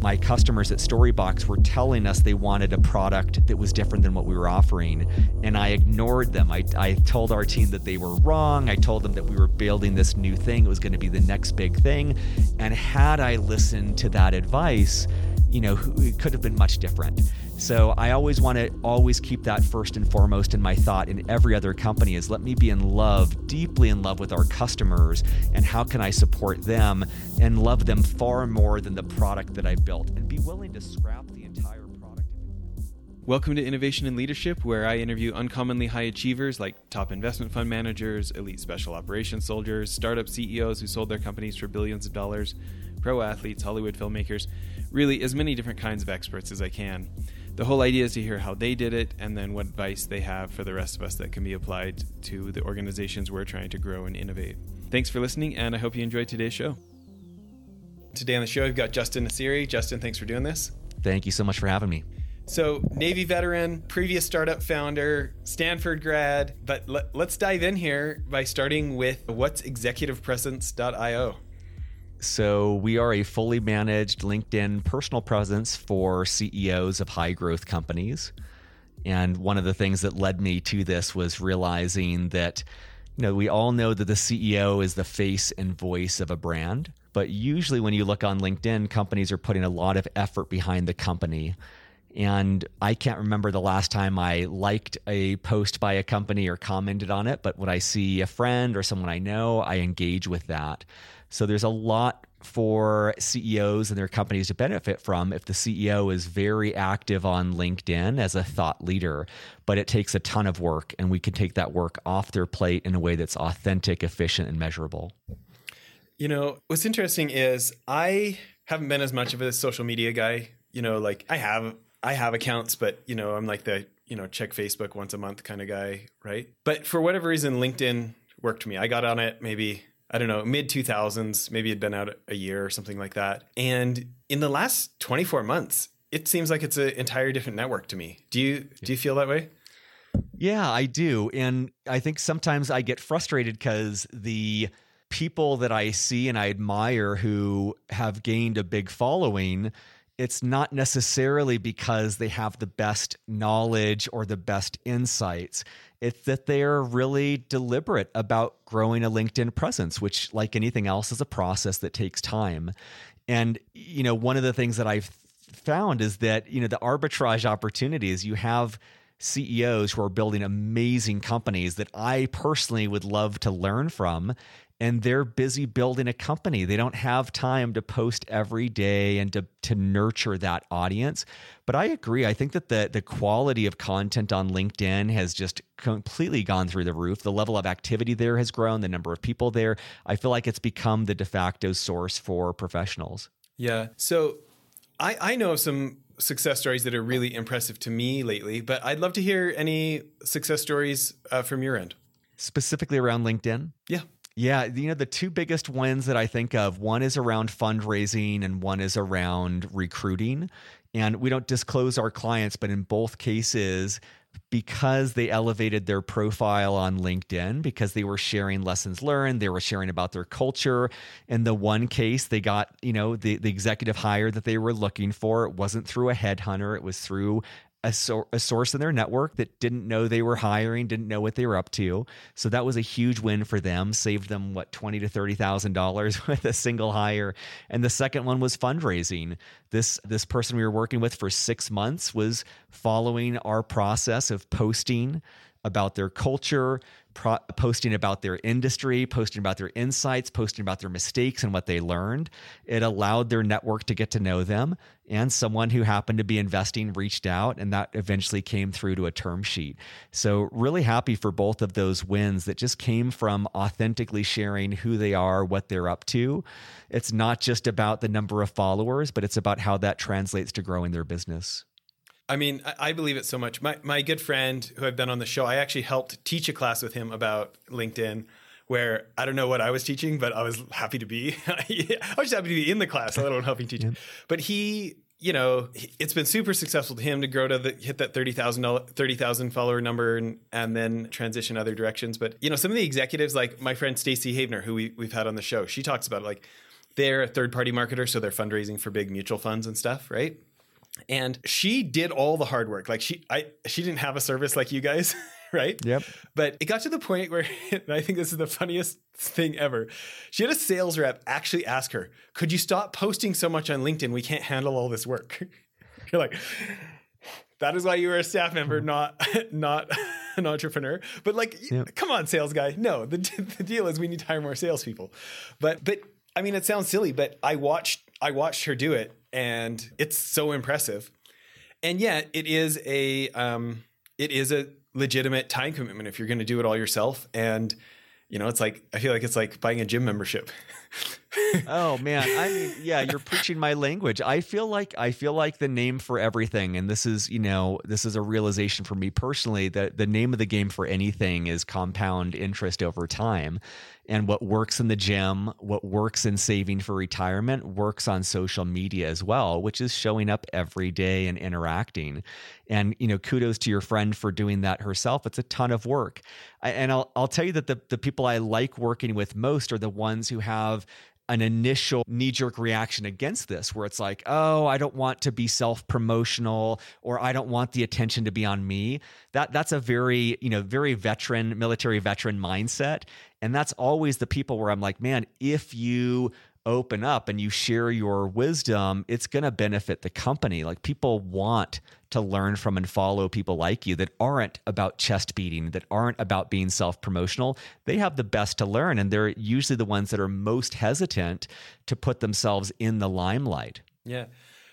my customers at Storybox were telling us they wanted a product that was different than what we were offering. And I ignored them. I, I told our team that they were wrong. I told them that we were building this new thing. It was going to be the next big thing. And had I listened to that advice, you know, it could have been much different. So I always want to always keep that first and foremost in my thought in every other company is let me be in love, deeply in love with our customers and how can I support them and love them far more than the product that I built and be willing to scrap the entire product. Welcome to Innovation and Leadership, where I interview uncommonly high achievers like top investment fund managers, elite special operations soldiers, startup CEOs who sold their companies for billions of dollars, pro athletes, Hollywood filmmakers, really as many different kinds of experts as I can the whole idea is to hear how they did it and then what advice they have for the rest of us that can be applied to the organizations we're trying to grow and innovate. Thanks for listening, and I hope you enjoyed today's show. Today on the show, we've got Justin Nassiri. Justin, thanks for doing this. Thank you so much for having me. So, Navy veteran, previous startup founder, Stanford grad, but let, us dive in here by starting with what's executivepresence.io. So, we are a fully managed LinkedIn personal presence for CEOs of high growth companies. And one of the things that led me to this was realizing that, you know, we all know that the CEO is the face and voice of a brand. But usually, when you look on LinkedIn, companies are putting a lot of effort behind the company. And I can't remember the last time I liked a post by a company or commented on it. But when I see a friend or someone I know, I engage with that. So there's a lot for CEOs and their companies to benefit from if the CEO is very active on LinkedIn as a thought leader. But it takes a ton of work, and we can take that work off their plate in a way that's authentic, efficient, and measurable. You know, what's interesting is I haven't been as much of a social media guy. You know, like I have I have accounts, but you know, I'm like the, you know, check Facebook once a month kind of guy, right? But for whatever reason, LinkedIn worked for me. I got on it maybe I don't know, mid 2000s, maybe it'd been out a year or something like that. And in the last 24 months, it seems like it's an entire different network to me. Do you do you feel that way? Yeah, I do. And I think sometimes I get frustrated cuz the people that I see and I admire who have gained a big following it's not necessarily because they have the best knowledge or the best insights. It's that they're really deliberate about growing a LinkedIn presence, which, like anything else, is a process that takes time. And, you know, one of the things that I've found is that, you know, the arbitrage opportunities you have CEOs who are building amazing companies that I personally would love to learn from and they're busy building a company. They don't have time to post every day and to to nurture that audience. But I agree. I think that the the quality of content on LinkedIn has just completely gone through the roof. The level of activity there has grown, the number of people there. I feel like it's become the de facto source for professionals. Yeah. So I I know some success stories that are really impressive to me lately, but I'd love to hear any success stories uh, from your end. Specifically around LinkedIn? Yeah. Yeah, you know, the two biggest wins that I think of one is around fundraising and one is around recruiting. And we don't disclose our clients, but in both cases, because they elevated their profile on LinkedIn, because they were sharing lessons learned, they were sharing about their culture. In the one case, they got, you know, the, the executive hire that they were looking for. It wasn't through a headhunter, it was through a, so- a source in their network that didn't know they were hiring, didn't know what they were up to. So that was a huge win for them. Saved them what twenty to thirty thousand dollars with a single hire. And the second one was fundraising. This this person we were working with for six months was following our process of posting about their culture, pro- posting about their industry, posting about their insights, posting about their mistakes and what they learned. It allowed their network to get to know them. And someone who happened to be investing reached out, and that eventually came through to a term sheet. So, really happy for both of those wins that just came from authentically sharing who they are, what they're up to. It's not just about the number of followers, but it's about how that translates to growing their business. I mean, I believe it so much. My my good friend who I've been on the show, I actually helped teach a class with him about LinkedIn. Where I don't know what I was teaching, but I was happy to be. I was happy to be in the class, let alone helping teach. Yeah. But he, you know, it's been super successful to him to grow to the, hit that 30,000 30, follower number and, and then transition other directions. But, you know, some of the executives, like my friend Stacy Havener, who we, we've had on the show, she talks about it, like they're a third party marketer, so they're fundraising for big mutual funds and stuff, right? And she did all the hard work. Like she, I, she didn't have a service like you guys, right? Yep. But it got to the point where, and I think this is the funniest thing ever. She had a sales rep actually ask her, "Could you stop posting so much on LinkedIn? We can't handle all this work." You're like, that is why you were a staff member, mm-hmm. not not an entrepreneur. But like, yep. come on, sales guy. No, the the deal is we need to hire more salespeople. But but I mean, it sounds silly, but I watched I watched her do it, and it's so impressive. And yet, it is a um, it is a legitimate time commitment if you're going to do it all yourself. And you know, it's like I feel like it's like buying a gym membership. oh man, I mean, yeah, you're preaching my language. I feel like I feel like the name for everything, and this is, you know, this is a realization for me personally that the name of the game for anything is compound interest over time. And what works in the gym, what works in saving for retirement, works on social media as well, which is showing up every day and interacting. And you know, kudos to your friend for doing that herself. It's a ton of work. And I'll I'll tell you that the the people I like working with most are the ones who have an initial knee jerk reaction against this, where it's like, oh, I don't want to be self promotional or I don't want the attention to be on me. That that's a very, you know, very veteran, military veteran mindset. And that's always the people where I'm like, man, if you open up and you share your wisdom, it's going to benefit the company. Like people want to learn from and follow people like you that aren't about chest beating, that aren't about being self promotional. They have the best to learn, and they're usually the ones that are most hesitant to put themselves in the limelight. Yeah.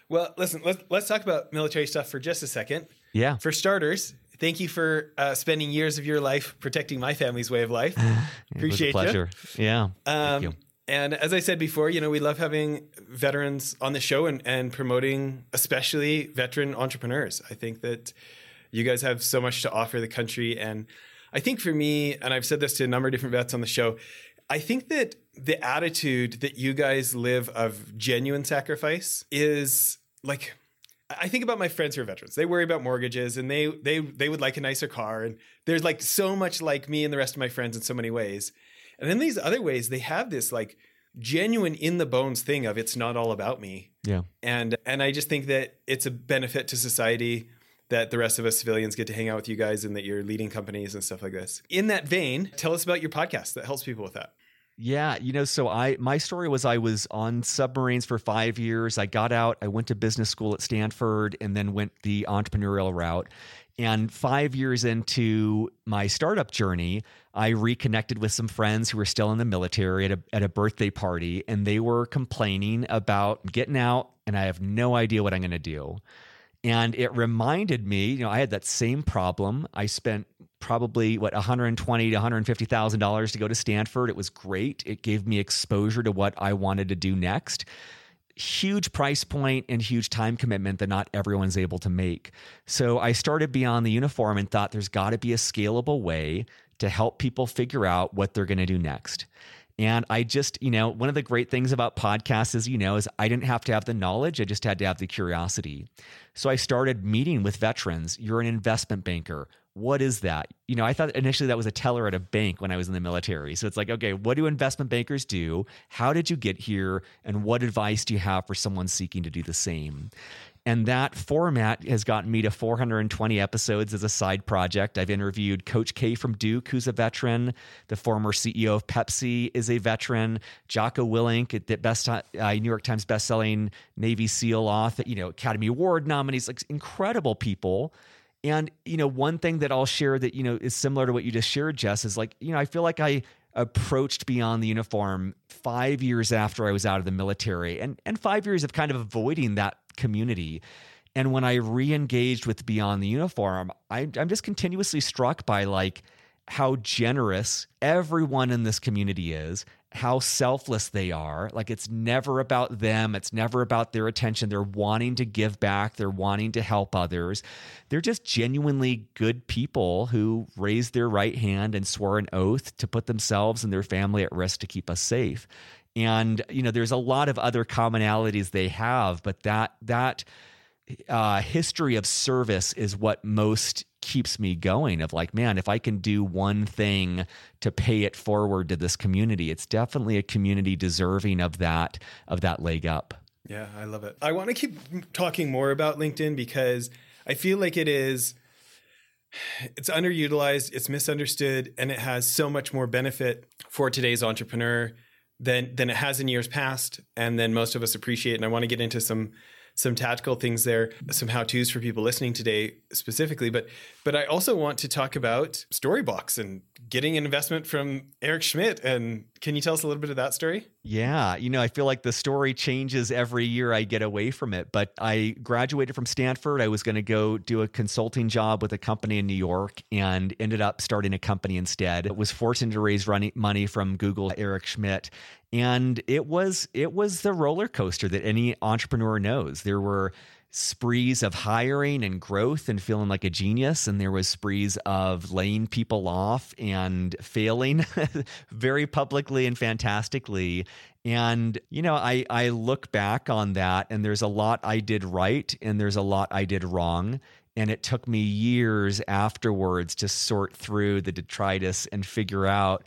Well, listen, let's, let's talk about military stuff for just a second. Yeah. For starters, thank you for uh, spending years of your life protecting my family's way of life. Appreciate it. pleasure. You. Yeah. Um, you. And as I said before, you know, we love having veterans on the show and, and promoting especially veteran entrepreneurs. I think that you guys have so much to offer the country. And I think for me, and I've said this to a number of different vets on the show, I think that the attitude that you guys live of genuine sacrifice is like I think about my friends who are veterans. They worry about mortgages and they they they would like a nicer car and there's like so much like me and the rest of my friends in so many ways. And then these other ways, they have this like genuine in the bones thing of it's not all about me. Yeah. And and I just think that it's a benefit to society that the rest of us civilians get to hang out with you guys and that you're leading companies and stuff like this. In that vein, tell us about your podcast that helps people with that. Yeah, you know, so I my story was I was on submarines for 5 years. I got out, I went to business school at Stanford and then went the entrepreneurial route. And 5 years into my startup journey, I reconnected with some friends who were still in the military at a, at a birthday party, and they were complaining about getting out, and I have no idea what I'm going to do. And it reminded me, you know, I had that same problem. I spent probably what 120 to 150 thousand dollars to go to Stanford. It was great. It gave me exposure to what I wanted to do next huge price point and huge time commitment that not everyone's able to make. So I started beyond the uniform and thought there's got to be a scalable way to help people figure out what they're going to do next. And I just, you know, one of the great things about podcasts is, you know, is I didn't have to have the knowledge, I just had to have the curiosity. So I started meeting with veterans. You're an investment banker. What is that? You know, I thought initially that was a teller at a bank when I was in the military. So it's like, okay, what do investment bankers do? How did you get here? And what advice do you have for someone seeking to do the same? And that format has gotten me to 420 episodes as a side project. I've interviewed Coach K from Duke, who's a veteran. The former CEO of Pepsi is a veteran. Jocko Willink, the best uh, New York Times bestselling Navy SEAL author, you know, Academy Award nominees, like incredible people. And you know, one thing that I'll share that you know is similar to what you just shared, Jess, is like you know, I feel like I approached Beyond the Uniform five years after I was out of the military, and and five years of kind of avoiding that community. And when I re-engaged with Beyond the Uniform, I, I'm just continuously struck by like how generous everyone in this community is, how selfless they are. Like it's never about them, it's never about their attention. They're wanting to give back, they're wanting to help others. They're just genuinely good people who raised their right hand and swore an oath to put themselves and their family at risk to keep us safe and you know there's a lot of other commonalities they have but that that uh, history of service is what most keeps me going of like man if i can do one thing to pay it forward to this community it's definitely a community deserving of that of that leg up. Yeah i love it. I want to keep talking more about linkedin because i feel like it is it's underutilized it's misunderstood and it has so much more benefit for today's entrepreneur than than it has in years past and then most of us appreciate and i want to get into some some tactical things there, some how tos for people listening today specifically. But but I also want to talk about Storybox and getting an investment from Eric Schmidt. And can you tell us a little bit of that story? Yeah, you know, I feel like the story changes every year I get away from it. But I graduated from Stanford. I was going to go do a consulting job with a company in New York and ended up starting a company instead. I was fortunate to raise money from Google, Eric Schmidt, and it was it was the roller coaster that any entrepreneur knows. There were sprees of hiring and growth and feeling like a genius. And there was sprees of laying people off and failing very publicly and fantastically. And you know i i look back on that and there's a lot i did right and there's a lot i did wrong. And it took me years afterwards to sort through the detritus and figure out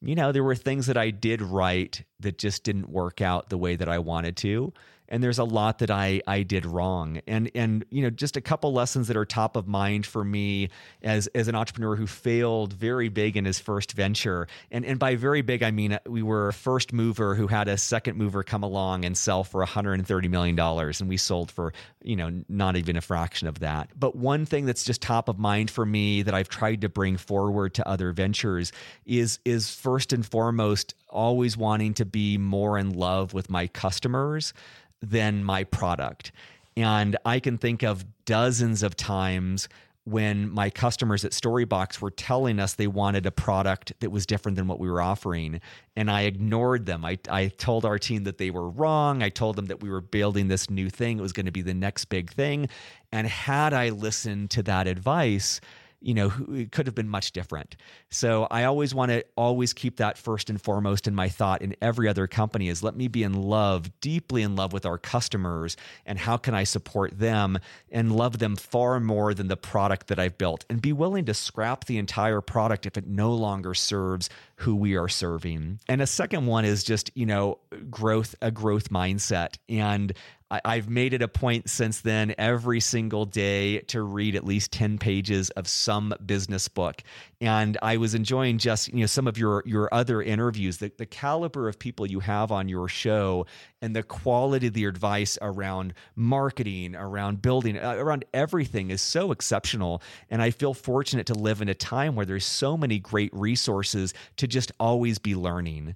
you know there were things that i did right that just didn't work out the way that i wanted to and there's a lot that I I did wrong. And and you know, just a couple lessons that are top of mind for me as as an entrepreneur who failed very big in his first venture. And and by very big I mean we were a first mover who had a second mover come along and sell for 130 million dollars and we sold for, you know, not even a fraction of that. But one thing that's just top of mind for me that I've tried to bring forward to other ventures is is first and foremost always wanting to be more in love with my customers than my product. And I can think of dozens of times when my customers at Storybox were telling us they wanted a product that was different than what we were offering. And I ignored them. I, I told our team that they were wrong. I told them that we were building this new thing. It was going to be the next big thing. And had I listened to that advice, you know, it could have been much different. So I always want to always keep that first and foremost in my thought in every other company is let me be in love, deeply in love with our customers and how can I support them and love them far more than the product that I've built and be willing to scrap the entire product if it no longer serves who we are serving. And a second one is just, you know, growth, a growth mindset. And I, have made it a point since then every single day to read at least 10 pages of some business book. And I was enjoying just, you know, some of your your other interviews, the, the caliber of people you have on your show and the quality of the advice around marketing, around building, uh, around everything is so exceptional. And I feel fortunate to live in a time where there's so many great resources to just always be learning.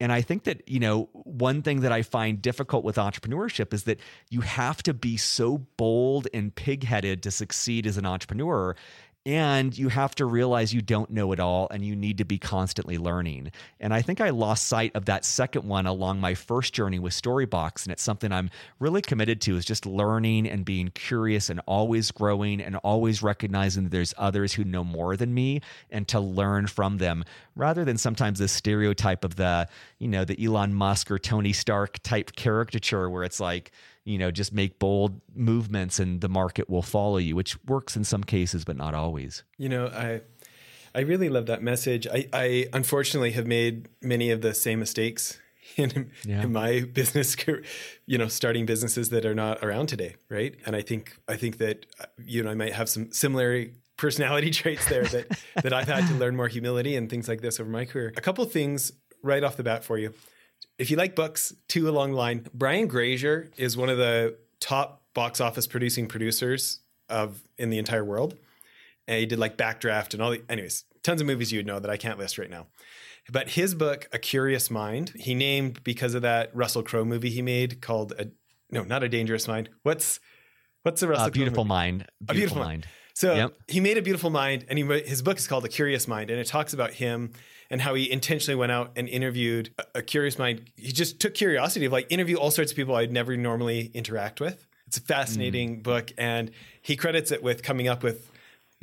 And I think that, you know, one thing that I find difficult with entrepreneurship is that you have to be so bold and pigheaded to succeed as an entrepreneur and you have to realize you don't know it all and you need to be constantly learning. And I think I lost sight of that second one along my first journey with Storybox. And it's something I'm really committed to is just learning and being curious and always growing and always recognizing that there's others who know more than me and to learn from them rather than sometimes the stereotype of the, you know, the Elon Musk or Tony Stark type caricature where it's like, you know, just make bold movements and the market will follow you, which works in some cases, but not always. You know, I I really love that message. I, I unfortunately have made many of the same mistakes in, yeah. in my business you know starting businesses that are not around today right and i think i think that you know i might have some similar personality traits there that that i've had to learn more humility and things like this over my career a couple things right off the bat for you if you like books, two along the line. Brian Grazer is one of the top box office producing producers of in the entire world. And he did like Backdraft and all the anyways, tons of movies you'd know that I can't list right now. But his book, A Curious Mind, he named because of that Russell Crowe movie he made called a no, not a dangerous mind. What's what's the Russell uh, beautiful mind? Beautiful a beautiful mind. mind. So yep. he made a beautiful mind, and he his book is called A Curious Mind, and it talks about him and how he intentionally went out and interviewed a, a curious mind. He just took curiosity of like interview all sorts of people I'd never normally interact with. It's a fascinating mm. book, and he credits it with coming up with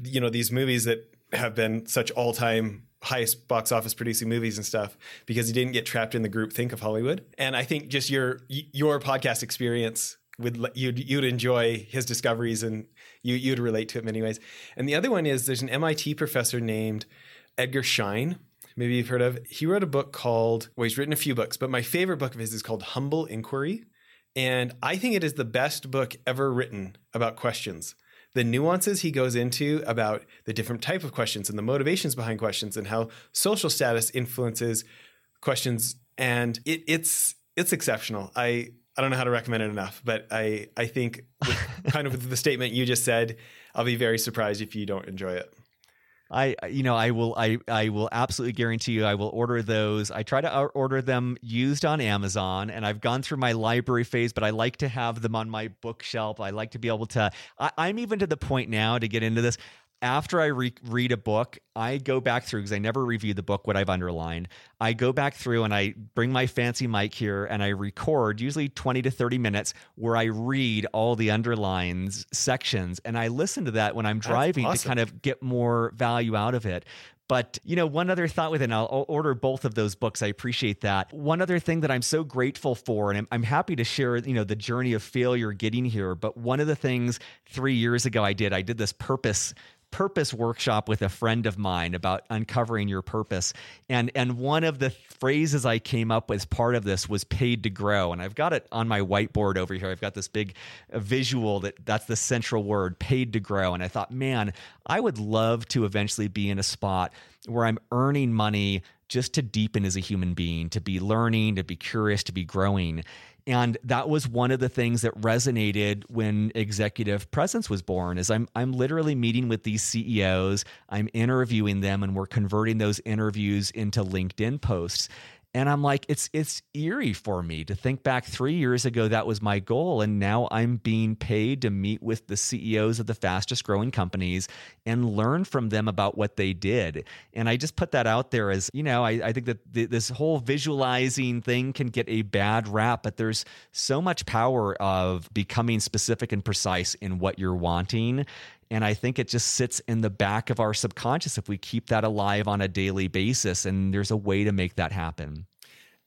you know these movies that have been such all time highest box office producing movies and stuff because he didn't get trapped in the group think of Hollywood. And I think just your your podcast experience would you'd you'd enjoy his discoveries and you you'd relate to it in many ways. And the other one is there's an MIT professor named Edgar Schein. Maybe you've heard of. He wrote a book called. Well, he's written a few books, but my favorite book of his is called Humble Inquiry, and I think it is the best book ever written about questions. The nuances he goes into about the different type of questions and the motivations behind questions and how social status influences questions, and it, it's it's exceptional. I I don't know how to recommend it enough, but I I think with, kind of with the statement you just said, I'll be very surprised if you don't enjoy it. I you know I will I I will absolutely guarantee you I will order those. I try to order them used on Amazon, and I've gone through my library phase, but I like to have them on my bookshelf. I like to be able to. I, I'm even to the point now to get into this after I re- read a book, I go back through because I never review the book, what I've underlined. I go back through and I bring my fancy mic here and I record usually 20 to 30 minutes where I read all the underlines sections and I listen to that when I'm driving awesome. to kind of get more value out of it. But, you know, one other thought with it, and I'll order both of those books. I appreciate that. One other thing that I'm so grateful for, and I'm, I'm happy to share, you know, the journey of failure getting here. But one of the things three years ago I did, I did this purpose purpose workshop with a friend of mine about uncovering your purpose. And and one of the phrases I came up with as part of this was paid to grow. And I've got it on my whiteboard over here. I've got this big uh, visual that that's the central word, paid to grow. And I thought, man, I would love to eventually be in a spot where I'm earning money just to deepen as a human being, to be learning, to be curious, to be growing. And that was one of the things that resonated when executive presence was born is I'm I'm literally meeting with these CEOs, I'm interviewing them and we're converting those interviews into LinkedIn posts. And I'm like, it's it's eerie for me to think back three years ago that was my goal, and now I'm being paid to meet with the CEOs of the fastest growing companies and learn from them about what they did. And I just put that out there as you know, I, I think that th- this whole visualizing thing can get a bad rap, but there's so much power of becoming specific and precise in what you're wanting and I think it just sits in the back of our subconscious if we keep that alive on a daily basis. And there's a way to make that happen.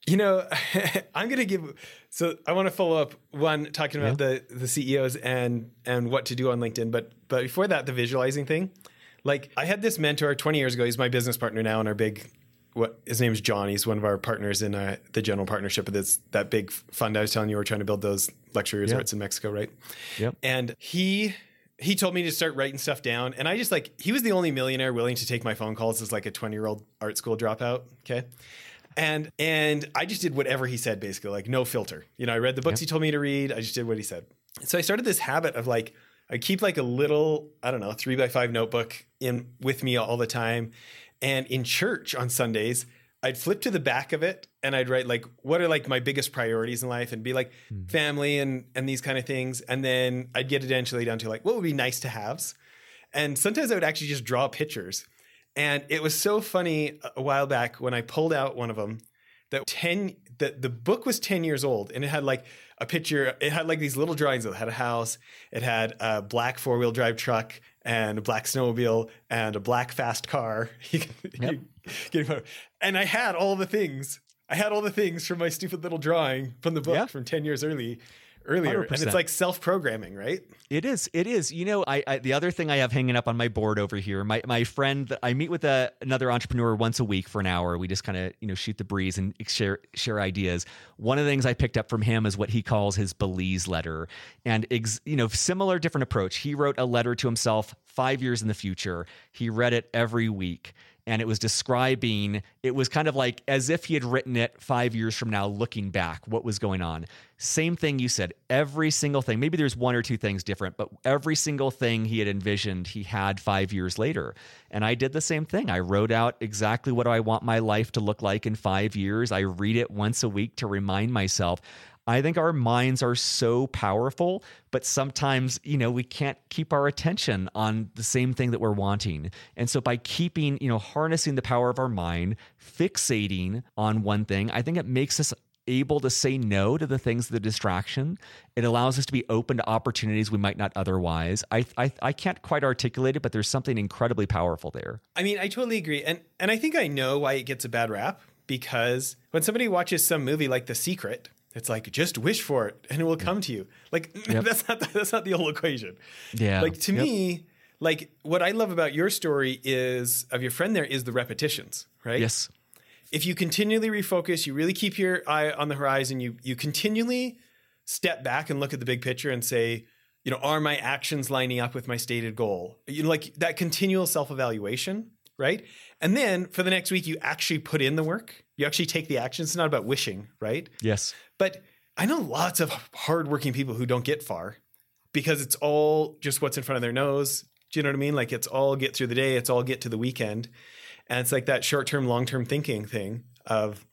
You know, I'm going to give. So I want to follow up one talking about yeah. the the CEOs and and what to do on LinkedIn. But but before that, the visualizing thing. Like I had this mentor 20 years ago. He's my business partner now in our big. What his name is John. He's one of our partners in uh, the general partnership of this that big fund I was telling you we're trying to build those luxury resorts yep. in Mexico, right? Yep. And he he told me to start writing stuff down and i just like he was the only millionaire willing to take my phone calls as like a 20 year old art school dropout okay? And and i just did whatever he said basically like no filter. You know i read the books yep. he told me to read i just did what he said. So i started this habit of like i keep like a little i don't know three by five notebook in with me all the time and in church on sundays I'd flip to the back of it and I'd write like what are like my biggest priorities in life and be like mm. family and and these kind of things. And then I'd get eventually down to like what would be nice to haves. And sometimes I would actually just draw pictures. And it was so funny a while back when I pulled out one of them that 10 that the book was 10 years old and it had like a picture it had like these little drawings. It had a house it had a black four-wheel drive truck and a black snowmobile and a black fast car. Yep and I had all the things. I had all the things from my stupid little drawing from the book yeah. from ten years early earlier. 100%. and it's like self-programming right? It is. It is. You know I, I, the other thing i have hanging up on my board over here my my friend i meet with a, another entrepreneur once a week for an hour. We just kind of you know shoot the breeze and share share ideas. One of the things i picked up from him is what he calls his belize letter. And ex, you know similar different approach. He wrote a letter to himself five years in the future. He read it every week and it was describing it was kind of like as if he had written it five years from now looking back what was going on. Same thing you said every single thing maybe there's one or two things different but every single thing he had envisioned he had five years later. And i did the same thing. I wrote out exactly what i want my life to look like in five years. I read it once a week to remind myself I think our minds are so powerful, but sometimes, you know, we can't keep our attention on the same thing that we're wanting. And so by keeping, you know, harnessing the power of our mind, fixating on one thing, I think it makes us able to say no to the things the distraction. It allows us to be open to opportunities we might not otherwise. I, I i can't quite articulate it but there's something incredibly powerful there. I mean i totally agree. And and i think i know why it gets a bad rap because when somebody watches some movie like the secret It's like just wish for it and it will come to you. Like yep. that's not the, that's not the whole equation. Yeah. Like to yep. me, like what I love about your story is of your friend there is the repetitions, right? Yes. If you continually refocus, you really keep your eye on the horizon, you you continually step back and look at the big picture and say, you know, are my actions lining up with my stated goal? You know, like that continual self-evaluation, right? And then for the next week, you actually put in the work. You actually take the action. It's not about wishing, right? Yes. But I know lots of hardworking people who don't get far because it's all just what's in front of their nose. Do you know what I mean? Like it's all get through the day, it's all get to the weekend. And it's like that short term, long term thinking thing of,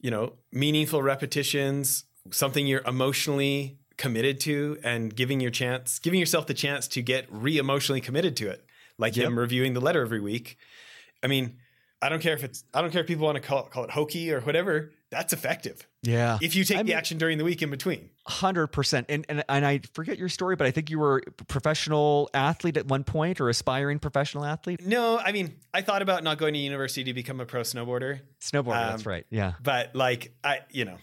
you know, meaningful repetitions, something you're emotionally committed to and giving your chance, giving yourself the chance to get re emotionally committed to it. Like yep. him reviewing the letter every week. I mean, I don't care if it's I don't care if people want to call it, call it hokey or whatever. That's effective. Yeah. If you take I the mean, action during the week in between. Hundred percent. And and and I forget your story, but I think you were a professional athlete at one point or aspiring professional athlete. No, I mean I thought about not going to university to become a pro snowboarder. Snowboarder, um, that's right. Yeah. But like I, you know,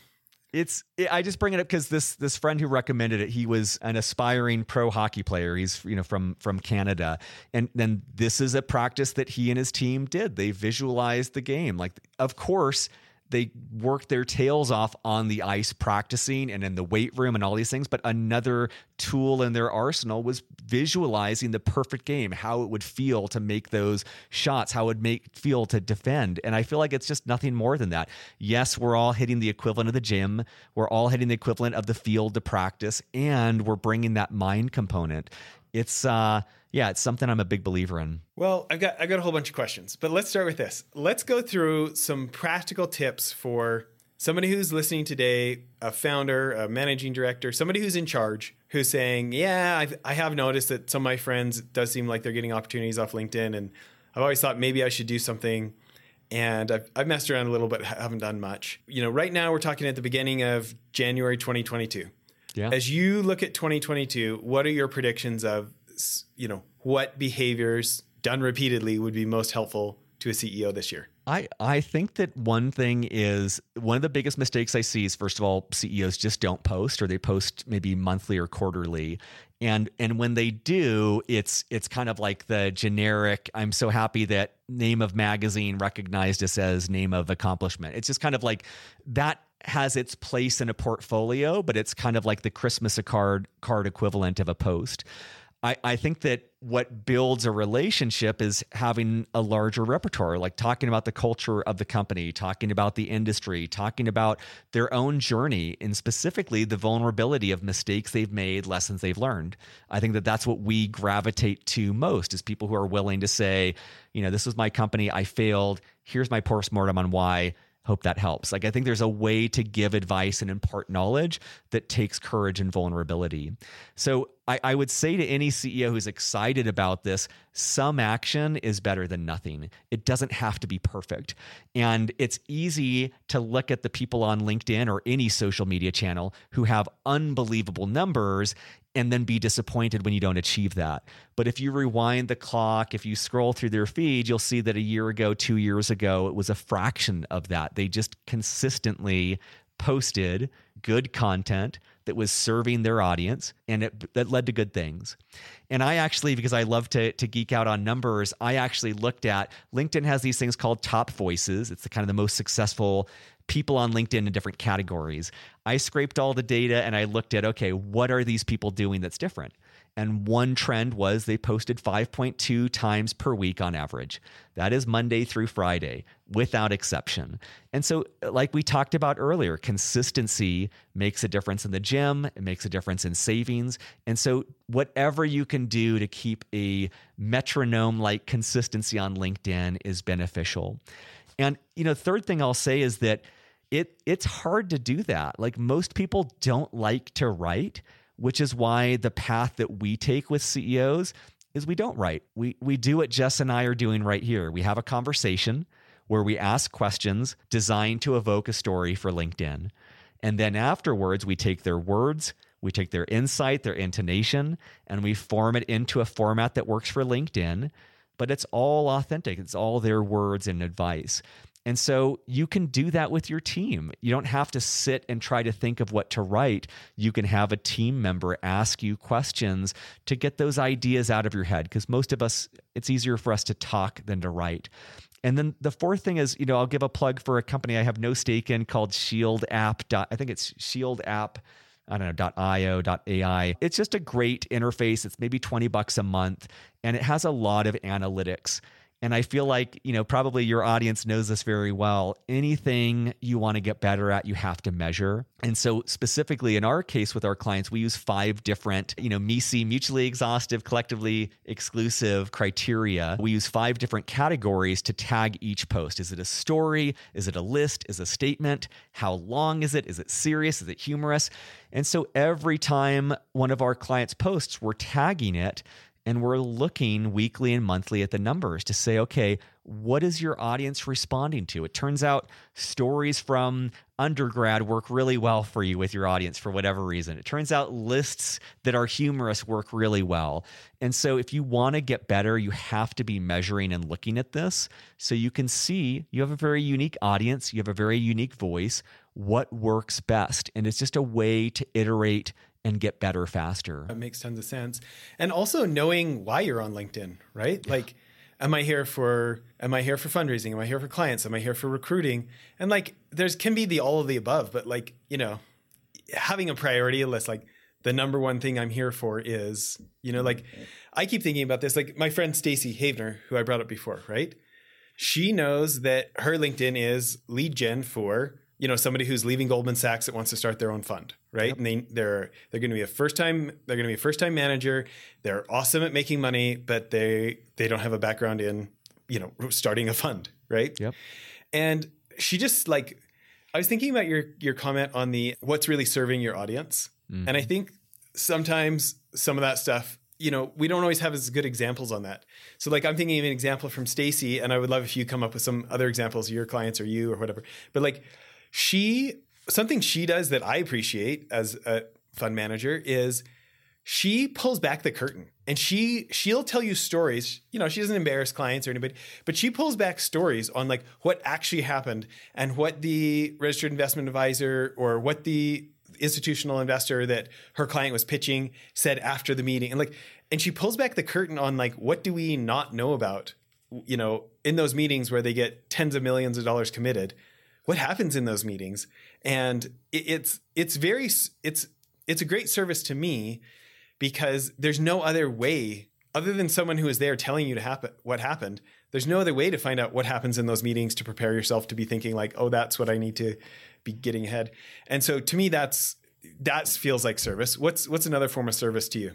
it's I just bring it up because this this friend who recommended it, he was an aspiring pro hockey player. He's you know from from Canada, and then this is a practice that he and his team did. They visualized the game. Like, of course, they work their tails off on the ice practicing and in the weight room and all these things. But another tool in their arsenal was visualizing the perfect game, how it would feel to make those shots, how it would make feel to defend. And I feel like it's just nothing more than that. Yes, we're all hitting the equivalent of the gym. We're all hitting the equivalent of the field to practice, and we're bringing that mind component. It's uh yeah, it's something I'm a big believer in. Well, I've got I've got a whole bunch of questions, but let's start with this. Let's go through some practical tips for somebody who's listening today, a founder, a managing director, somebody who's in charge, who's saying, "Yeah, I've, I have noticed that some of my friends does seem like they're getting opportunities off LinkedIn, and I've always thought maybe I should do something." And I've, I've messed around a little bit, haven't done much. You know, right now we're talking at the beginning of January 2022. Yeah. As you look at 2022, what are your predictions of you know, what behaviors done repeatedly would be most helpful to a CEO this year? I, I think that one thing is one of the biggest mistakes I see is first of all CEOs just don't post or they post maybe monthly or quarterly and and when they do it's it's kind of like the generic I'm so happy that name of magazine recognized us as name of accomplishment it's just kind of like that has its place in a portfolio but it's kind of like the Christmas card card equivalent of a post I, I think that what builds a relationship is having a larger repertoire, like talking about the culture of the company, talking about the industry, talking about their own journey, and specifically the vulnerability of mistakes they've made, lessons they've learned. I think that that's what we gravitate to most is people who are willing to say, you know, this was my company, I failed. Here's my postmortem on why hope that helps. Like, I think there's a way to give advice and impart knowledge that takes courage and vulnerability. So, I, I, would say to any CEO who's excited about this, some action is better than nothing. It doesn't have to be perfect. And it's easy to look at the people on LinkedIn or any social media channel who have unbelievable numbers and then be disappointed when you don't achieve that. But if you rewind the clock, if you scroll through their feed, you'll see that a year ago, two years ago, it was a fraction of that. They just consistently posted good content that was serving their audience and it, that led to good things. And I actually, because I love to, to geek out on numbers, I actually looked at LinkedIn has these things called top voices. It's the kind of the most successful people on LinkedIn in different categories. I scraped all the data and I looked at, okay, what are these people doing that's different? And one trend was they posted 5.2 times per week on average. That is Monday through Friday without exception. And so, like we talked about earlier, consistency makes a difference in the gym, it makes a difference in savings. And so, whatever you can do to keep a metronome like consistency on LinkedIn is beneficial. And, you know, third thing I'll say is that it it's hard to do that. Like most people don't like to write which is why the path that we take with CEOs is we don't write. We we do what Jess and I are doing right here. We have a conversation where we ask questions designed to evoke a story for LinkedIn. And then afterwards we take their words, we take their insight, their intonation, and we form it into a format that works for LinkedIn, but it's all authentic. It's all their words and advice. And so you can do that with your team. You don't have to sit and try to think of what to write. You can have a team member ask you questions to get those ideas out of your head because most of us, it's easier for us to talk than to write. And then the fourth thing is, you know, I'll give a plug for a company I have no stake in called Shield App. I think it's Shield App. I don't know, .io, .ai. It's just a great interface. It's maybe 20 bucks a month and it has a lot of analytics. And I feel like, you know, probably your audience knows this very well. Anything you want to get better at, you have to measure. And so, specifically in our case with our clients, we use five different, you know, MECE, mutually exhaustive, collectively exclusive criteria. We use five different categories to tag each post. Is it a story? Is it a list? Is it a statement? How long is it? Is it serious? Is it humorous? And so, every time one of our clients posts, we're tagging it and we're looking weekly and monthly at the numbers to say, okay, what is your audience responding to? It turns out stories from undergrad work really well for you with your audience for whatever reason. It turns out lists that are humorous work really well. And so, if you want to get better, you have to be measuring and looking at this so you can see you have a very unique audience, you have a very unique voice, what works best. And it's just a way to iterate and get better faster. That makes tons of sense. And also knowing why you're on LinkedIn, right? Like am I here for am I here for fundraising? Am I here for clients? Am I here for recruiting? And like there's can be the all of the above, but like, you know, having a priority list like the number one thing I'm here for is, you know, like I keep thinking about this like my friend Stacy Havener, who I brought up before, right? She knows that her LinkedIn is lead gen for you know somebody who's leaving Goldman Sachs that wants to start their own fund, right? Yep. And they they're they're going to be a first time they're going to be a first time manager. They're awesome at making money, but they they don't have a background in you know starting a fund, right? Yep. And she just like I was thinking about your your comment on the what's really serving your audience, mm-hmm. and I think sometimes some of that stuff you know we don't always have as good examples on that so like i'm thinking of an example from stacy and i would love if you come up with some other examples of your clients or you or whatever but like she something she does that I appreciate as a fund manager is she pulls back the curtain and she she'll tell you stories. You know she doesn't embarrass clients or anybody but she pulls back stories on like what actually happened and what the registered investment advisor or what the institutional investor that her client was pitching said after the meeting. And like and she pulls back the curtain on like what do we not know about you know in those meetings where they get tens of millions of dollars committed what happens in those meetings. And it, it's it's very it's it's a great service to me because there's no other way other than someone who is there telling you to happen what happened there's no other way to find out what happens in those meetings to prepare yourself to be thinking like oh that's what i need to be getting ahead. And so to me that's that feels like service. What's what's another form of service to you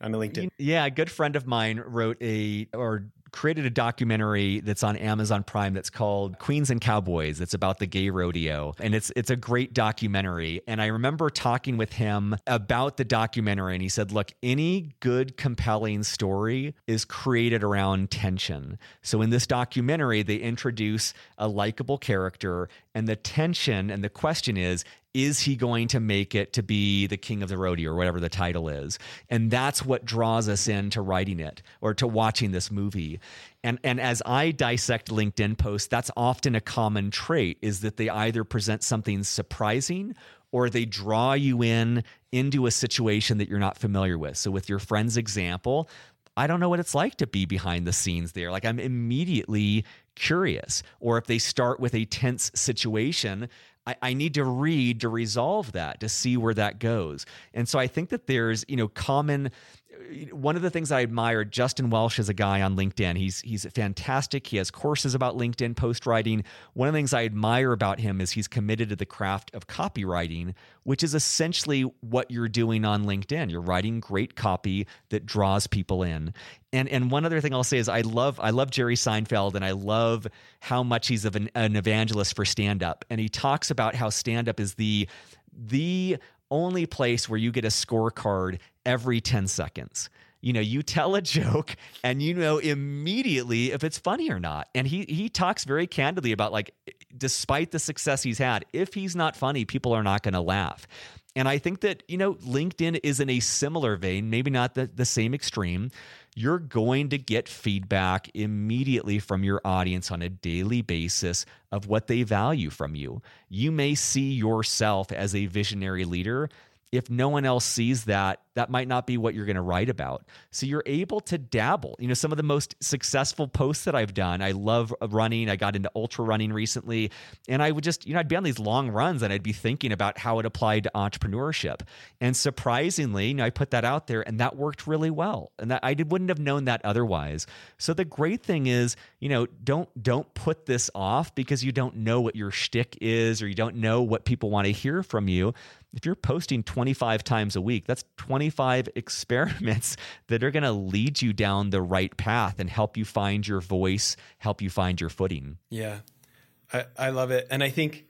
on the linkedin? Yeah a good friend of mine wrote a or created a documentary that's on Amazon Prime that's called Queens and Cowboys. It's about the gay rodeo and it's it's a great documentary and I remember talking with him about the documentary and he said, "Look, any good compelling story is created around tension." So in this documentary, they introduce a likable character and the tension and the question is is he going to make it to be the king of the rodeo or whatever the title is and that's what draws us into writing it or to watching this movie and and as i dissect linkedin posts that's often a common trait is that they either present something surprising or they draw you in into a situation that you're not familiar with so with your friend's example I don't know what it's like to be behind the scenes there. Like I'm immediately curious. Or if they start with a tense situation, I, I need to read to resolve that to see where that goes. And so I think that there's, you know, common one of the things I admire Justin Welsh is a guy on LinkedIn. He's he's fantastic. He has courses about LinkedIn post writing. One of the things I admire about him is he's committed to the craft of copywriting, which is essentially what you're doing on LinkedIn. You're writing great copy that draws people in. And and one other thing I'll say is I love I love Jerry Seinfeld and I love how much he's of an, an evangelist for stand up. And he talks about how stand up is the the only place where you get a scorecard every 10 seconds. You know, you tell a joke and you know immediately if it's funny or not. And he he talks very candidly about like despite the success he's had, if he's not funny, people are not going to laugh. And I think that, you know, LinkedIn is in a similar vein, maybe not the, the same extreme. You're going to get feedback immediately from your audience on a daily basis of what they value from you. You may see yourself as a visionary leader if no one else sees that, that might not be what you're going to write about. So you're able to dabble. You know, some of the most successful posts that I've done, I love running. I got into ultra running recently. And I would just, you know, I'd be on these long runs and I'd be thinking about how it applied to entrepreneurship. And surprisingly, you know, I put that out there and that worked really well. And that I wouldn't have known that otherwise. So the great thing is, you know, don't don't put this off because you don't know what your shtick is or you don't know what people want to hear from you if you're posting 25 times a week, that's 25 experiments that are going to lead you down the right path and help you find your voice, help you find your footing. Yeah. I, I love it. And I think,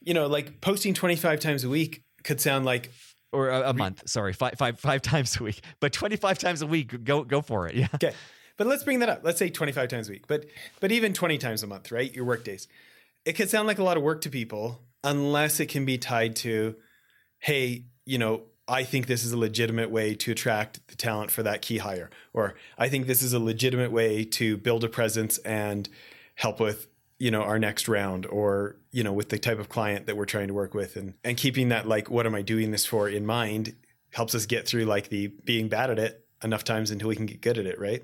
you know, like posting 25 times a week could sound like or a, a month. Sorry, five, five, five times a week, but 25 times a week, go, go for it. Yeah. Okay. But let's bring that up. Let's say 25 times a week, but, but even 20 times a month, right? Your work days. It could sound like a lot of work to people unless it can be tied to hey, you know, I think this is a legitimate way to attract the talent for that key hire, or I think this is a legitimate way to build a presence and help with you know our next round or you know with the type of client that we're trying to work with. And and keeping that like what am i doing this for in mind helps us get through like the being bad at it enough times until we can get good at it right?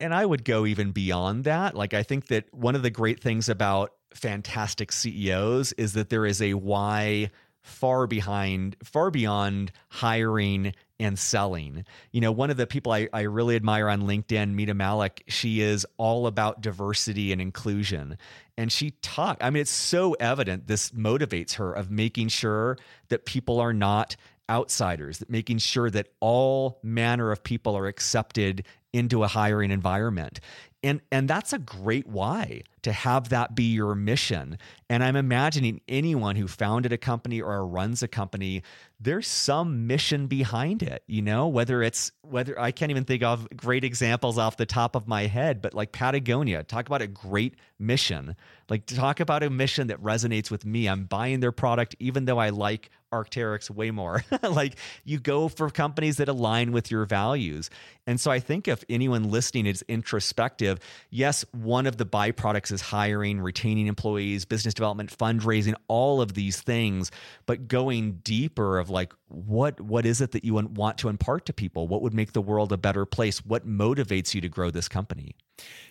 And i would go even beyond that. Like i think that one of the great things about fantastic ceos is that there is a why far behind, far beyond hiring and selling. You know, one of the people I, I really admire on LinkedIn, Mita Mallick, she is all about diversity and inclusion. And she talked, I mean, it's so evident this motivates her of making sure that people are not outsiders, that making sure that all manner of people are accepted into a hiring environment and and that's a great why to have that be your mission and i'm imagining anyone who founded a company or runs a company there's some mission behind it you know whether it's whether i can't even think of great examples off the top of my head but like patagonia talk about a great mission like talk about a mission that resonates with me i'm buying their product even though i like Arc'teryx way more. like you go for companies that align with your values. And so I think if anyone listening is introspective, yes, one of the byproducts is hiring, retaining employees, business development, fundraising, all of these things, but going deeper of like what what is it that you want to impart to people? What would make the world a better place? What motivates you to grow this company?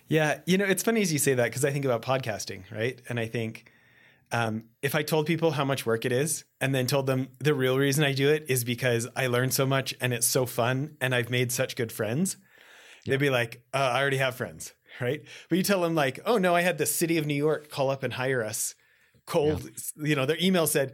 Yeah, you know, it's funny as you say that because I think about podcasting, right? And I think um, if I told people how much work it is and then told them the real reason I do it is because I learn so much and it's so fun and I've made such good friends, yeah. they'd be like, uh, I already have friends, right? But you tell them, like, oh no, I had the city of New York call up and hire us cold. Yeah. You know, their email said,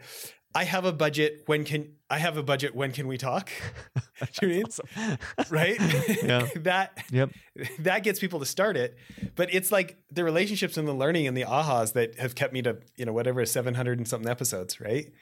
I have a budget. When can I have a budget? When can we talk? you mean? Right? Yeah. that yep. that gets people to start it. But it's like the relationships and the learning and the ahas that have kept me to, you know, whatever 700 and something episodes, right? Yep.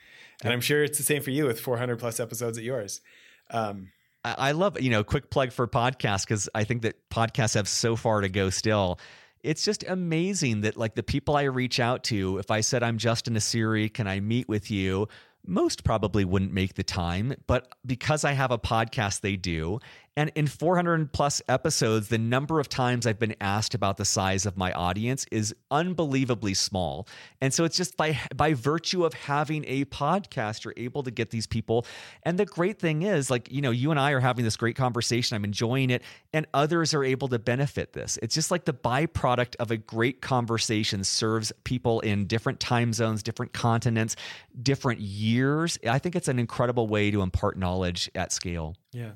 And I'm sure it's the same for you with 400 plus episodes at yours. Um, I love, you know, quick plug for podcasts because I think that podcasts have so far to go still it's just amazing that like the people I reach out to, if I said I'm Justin Nassiri, can I meet with you? Most probably wouldn't make the time, but because I have a podcast, they do. And in 400 plus episodes, the number of times I've been asked about the size of my audience is unbelievably small. And so it's just by by virtue of having a podcast, you're able to get these people. And the great thing is, like, you know, you and I are having this great conversation. I'm enjoying it, and others are able to benefit this. It's just like the byproduct of a great conversation serves people in different time zones, different continents, different years. I think it's an incredible way to impart knowledge at scale. Yeah.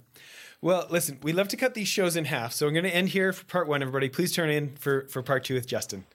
Well, listen, we love to cut these shows in half, so I'm going to end here for part one. Everybody, please turn in for for part two with Justin.